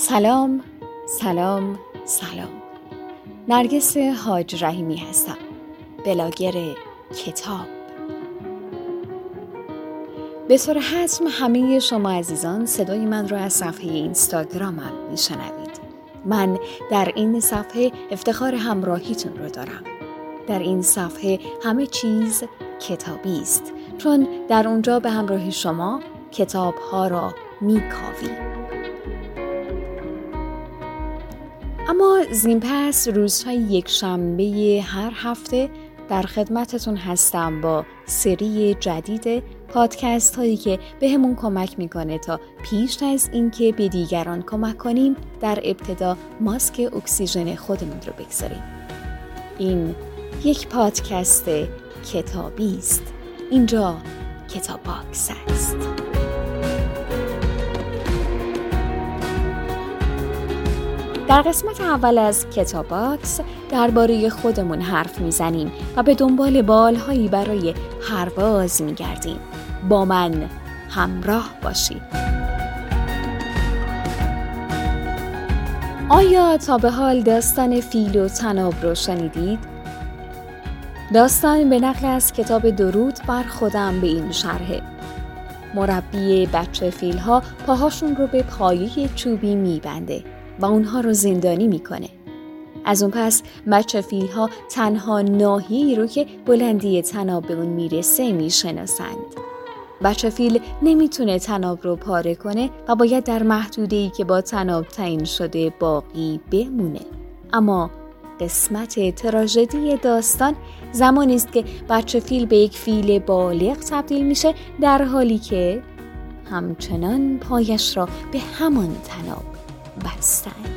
سلام سلام سلام. نرگس حاج رحیمی هستم. بلاگر کتاب. به طور حتم همه شما عزیزان صدای من را از صفحه اینستاگرامم میشنوید. من در این صفحه افتخار همراهیتون رو دارم. در این صفحه همه چیز کتابی است. چون در اونجا به همراه شما کتاب ها را میکاویم. اما زین پس روزهای یک شنبه هر هفته در خدمتتون هستم با سری جدید پادکست هایی که به همون کمک می‌کنه تا پیش از اینکه به دیگران کمک کنیم در ابتدا ماسک اکسیژن خودمون رو بگذاریم. این یک پادکست کتابی است. اینجا کتاب باکس است. در قسمت اول از کتاب باکس درباره خودمون حرف می‌زنیم و به دنبال بالهایی برای پرواز میگردیم. با من همراه باشید. آیا تا به حال داستان فیل و طناب رو شنیدید؟ داستان به نقل از کتاب درود بر خودم به این شرحه. مربی بچه فیل ها پاهاشون رو به پایه چوبی میبنده. و اونها رو زندانی می‌کنه. از اون پس بچه فیل ها تنها ناحیه‌ای رو که بلندی تناب به اون می‌رسه می‌شناسند. بچه فیل نمی‌تونه تناب رو پاره کنه و باید در محدوده‌ای که با تناب تعیین شده باقی بمونه. اما قسمت تراژدی داستان زمانی است که بچه فیل به یک فیل بالغ تبدیل میشه در حالی که همچنان پایش را به همان تناب بستند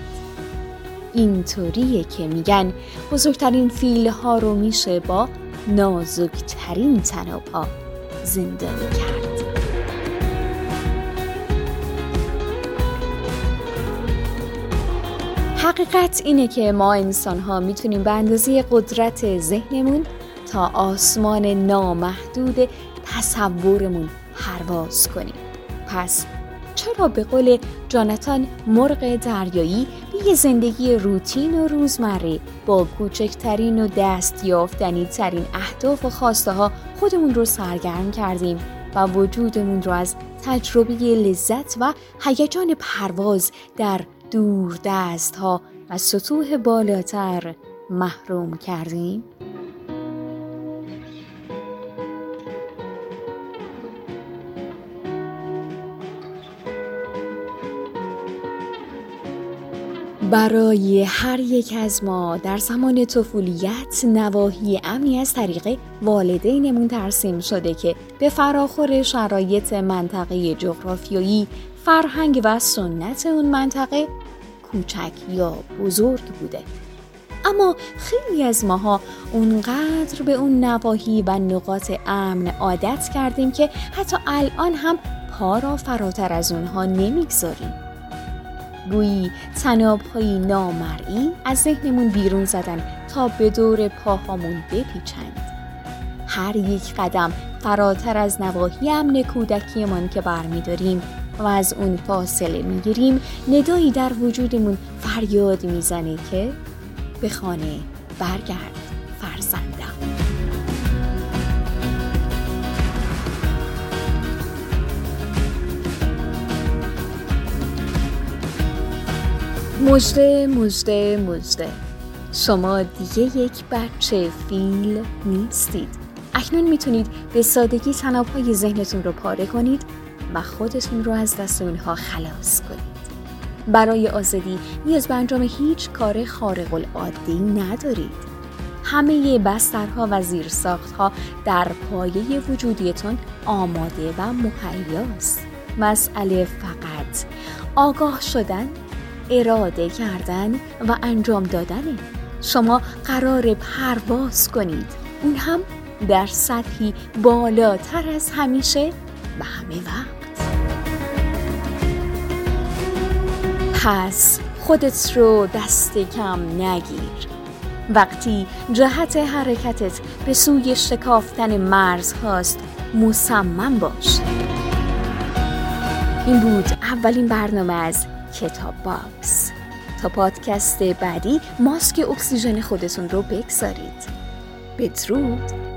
اینطوریه که میگن بزرگترین فیل ها رو میشه با نازکترین تناب ها زندانی کرد. حقیقت اینه که ما انسان ها می‌تونیم به اندازه قدرت ذهنمون تا آسمان نامحدود تصورمون پرواز کنیم. پس چرا به قول جانتان مرغ دریایی به یه زندگی روتین و روزمره با کوچکترین و دست یافتنی ترین اهداف و خواسته ها خودمون رو سرگرم کردیم و وجودمون رو از تجربه لذت و هیجان پرواز در دور دست ها و سطوح بالاتر محروم کردیم؟ برای هر یک از ما در زمان طفولیت نواحی امنی از طریق والدینمون ترسیم شده که به فراخور شرایط منطقه جغرافیایی فرهنگ و سنت اون منطقه کوچک یا بزرگ بوده. اما خیلی از ماها اونقدر به اون نواحی و نقاط امن عادت کردیم که حتی الان هم پا را فراتر از اونها نمی‌گذاریم. گویی تنابهایی نامرئی از ذهنمون بیرون زدن تا به دور پاهامون بپیچند. هر یک قدم فراتر از نواحی امن کودکیمان که برمیداریم و از اون فاصله می‌گیریم ندایی در وجودمون فریاد می‌زنه که به خانه برگرد فرزندم مجده مجده مجده. شما دیگه یک بچه فیل نیستید. اکنون می‌تونید به سادگی های ذهنتون رو پاره کنید و خودتون رو از دست اونها خلاص کنید. برای آزادی نیاز به انجام هیچ کار خارق العاده ندارید. همه بسترها و زیرساختها در پایه وجودیتون آماده و مهیاست مسئله فقط آگاه شدن اراده کردن و انجام دادنه شما قرار پرواز کنید. اون هم در سطحی بالاتر از همیشه به همه وقت. پس خودت رو دست کم نگیر. وقتی جهت حرکتت به سوی شکافتن مرز هاست مصمم باش. این بود اولین برنامه از کتاب باکس. تا پادکست بعدی ماسک اکسیژن خودتون رو بگذارید. بدرود.